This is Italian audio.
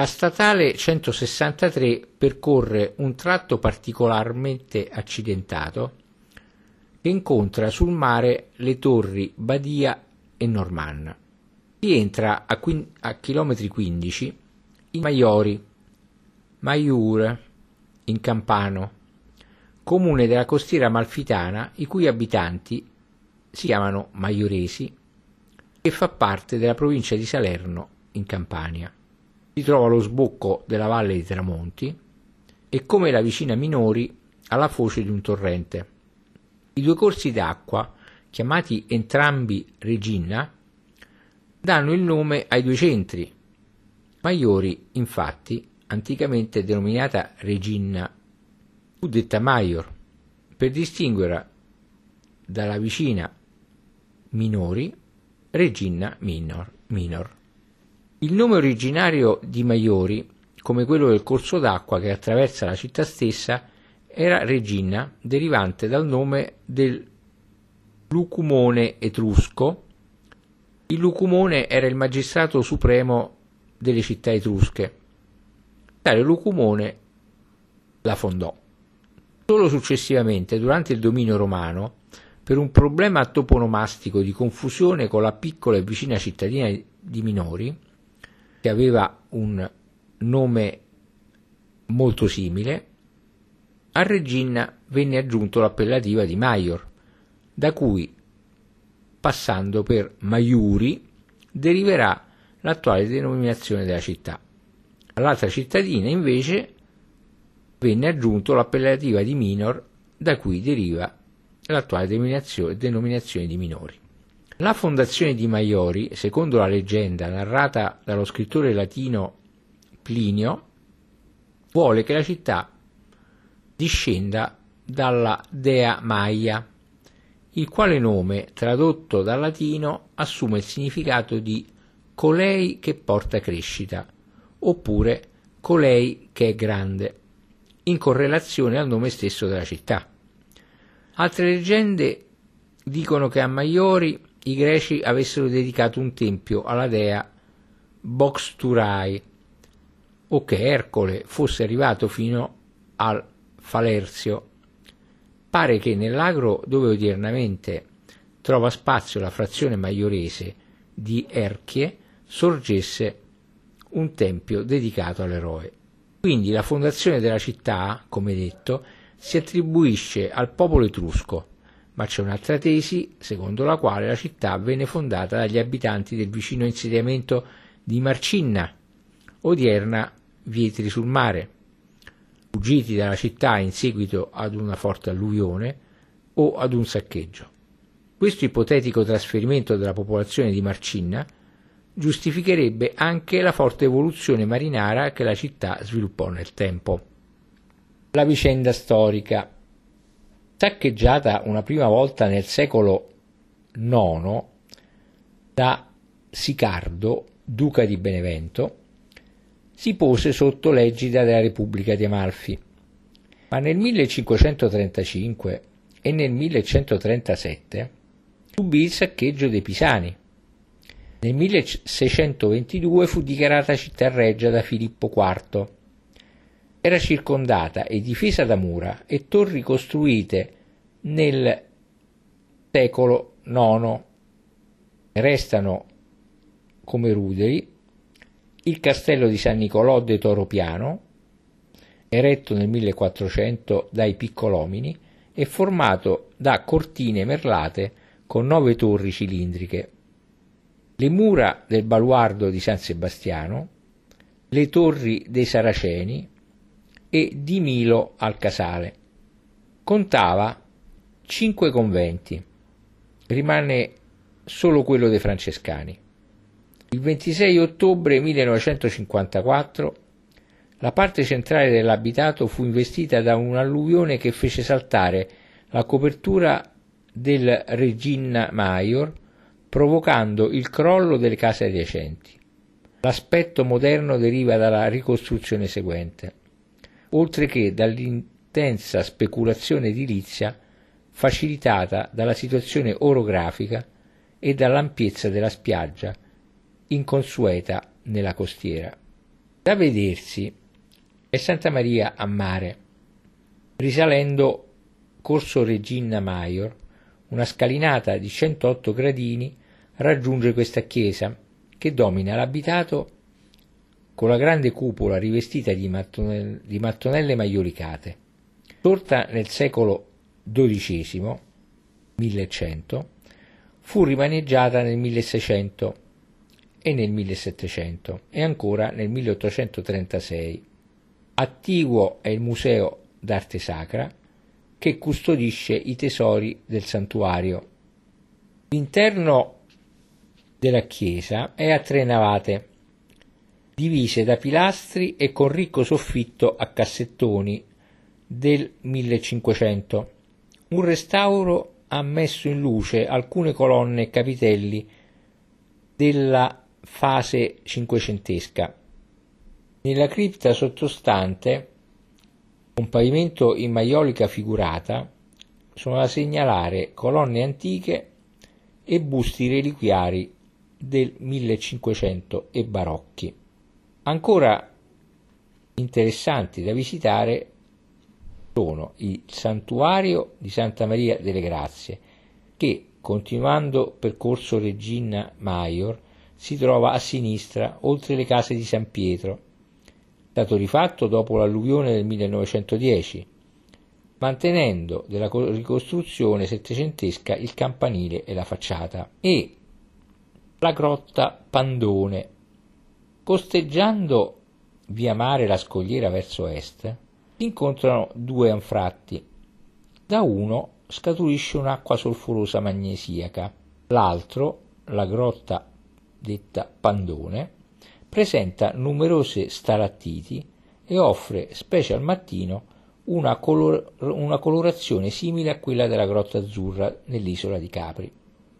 La statale 163 percorre un tratto particolarmente accidentato che incontra sul mare le torri Badia e Normanna. Si entra a, quin- a chilometri 15 in Maiori, Maiure, in Campano, comune della costiera amalfitana i cui abitanti si chiamano Maioresi e fa parte della provincia di Salerno in Campania si trova allo sbocco della valle dei Tramonti e come la vicina Minori alla foce di un torrente. I due corsi d'acqua, chiamati entrambi Regina, danno il nome ai due centri. Maiori, infatti, anticamente denominata Regina, fu detta Maior per distinguerla dalla vicina Minori, Regina Minor. minor. Il nome originario di Maiori, come quello del corso d'acqua che attraversa la città stessa, era Regina, derivante dal nome del Lucumone etrusco. Il Lucumone era il magistrato supremo delle città etrusche. Tale Lucumone la fondò. Solo successivamente, durante il dominio romano, per un problema toponomastico di confusione con la piccola e vicina cittadina di Minori, che aveva un nome molto simile, a Regina venne aggiunto l'appellativa di Maior, da cui, passando per Maiuri, deriverà l'attuale denominazione della città. All'altra cittadina, invece, venne aggiunto l'appellativa di Minor, da cui deriva l'attuale denominazione, denominazione di minori. La fondazione di Maiori, secondo la leggenda narrata dallo scrittore latino Plinio, vuole che la città discenda dalla dea Maia, il quale nome, tradotto dal latino, assume il significato di colei che porta crescita, oppure colei che è grande, in correlazione al nome stesso della città. Altre leggende dicono che a Maiori i greci avessero dedicato un tempio alla dea Boxturai o che Ercole fosse arrivato fino al Falerzio. Pare che nell'agro dove odiernamente trova spazio la frazione maiorese di Erchie sorgesse un tempio dedicato all'eroe. Quindi la fondazione della città, come detto, si attribuisce al popolo etrusco, ma c'è un'altra tesi secondo la quale la città venne fondata dagli abitanti del vicino insediamento di Marcinna, odierna Vietri sul mare, fuggiti dalla città in seguito ad una forte alluvione o ad un saccheggio. Questo ipotetico trasferimento della popolazione di Marcinna giustificherebbe anche la forte evoluzione marinara che la città sviluppò nel tempo. La vicenda storica saccheggiata una prima volta nel secolo IX da Sicardo, duca di Benevento, si pose sotto l'egida della Repubblica di Amalfi, ma nel 1535 e nel 1137 subì il saccheggio dei Pisani. Nel 1622 fu dichiarata città reggia da Filippo IV era circondata e difesa da mura e torri costruite nel secolo IX. Restano come ruderi il castello di San Nicolò de Toro Piano, eretto nel 1400 dai Piccolomini e formato da cortine merlate con nove torri cilindriche, le mura del baluardo di San Sebastiano, le torri dei Saraceni, e di Milo al Casale. Contava cinque conventi, rimane solo quello dei francescani. Il 26 ottobre 1954 la parte centrale dell'abitato fu investita da un'alluvione che fece saltare la copertura del Regina Maior, provocando il crollo delle case adiacenti. L'aspetto moderno deriva dalla ricostruzione seguente oltre che dall'intensa speculazione edilizia facilitata dalla situazione orografica e dall'ampiezza della spiaggia, inconsueta nella costiera. Da vedersi è Santa Maria a mare, risalendo Corso Regina Maior, una scalinata di 108 gradini raggiunge questa chiesa che domina l'abitato con la grande cupola rivestita di, mattonelle, di mattonelle maiolicate. Sorta nel secolo XII, 1100, fu rimaneggiata nel 1600 e nel 1700 e ancora nel 1836. Attiguo è il Museo d'Arte Sacra che custodisce i tesori del santuario. L'interno della chiesa è a tre navate, divise da pilastri e con ricco soffitto a cassettoni del 1500. Un restauro ha messo in luce alcune colonne e capitelli della fase cinquecentesca. Nella cripta sottostante, un pavimento in maiolica figurata, sono da segnalare colonne antiche e busti reliquiari del 1500 e barocchi. Ancora interessanti da visitare sono il santuario di Santa Maria delle Grazie, che, continuando percorso Regina Maior, si trova a sinistra, oltre le case di San Pietro, stato rifatto dopo l'alluvione del 1910, mantenendo della ricostruzione settecentesca il campanile e la facciata, e la grotta Pandone. Costeggiando via mare la scogliera verso est, incontrano due anfratti. Da uno scaturisce un'acqua solforosa magnesiaca, l'altro, la grotta detta Pandone, presenta numerose stalattiti e offre, specie al mattino, una, color- una colorazione simile a quella della grotta azzurra nell'isola di Capri.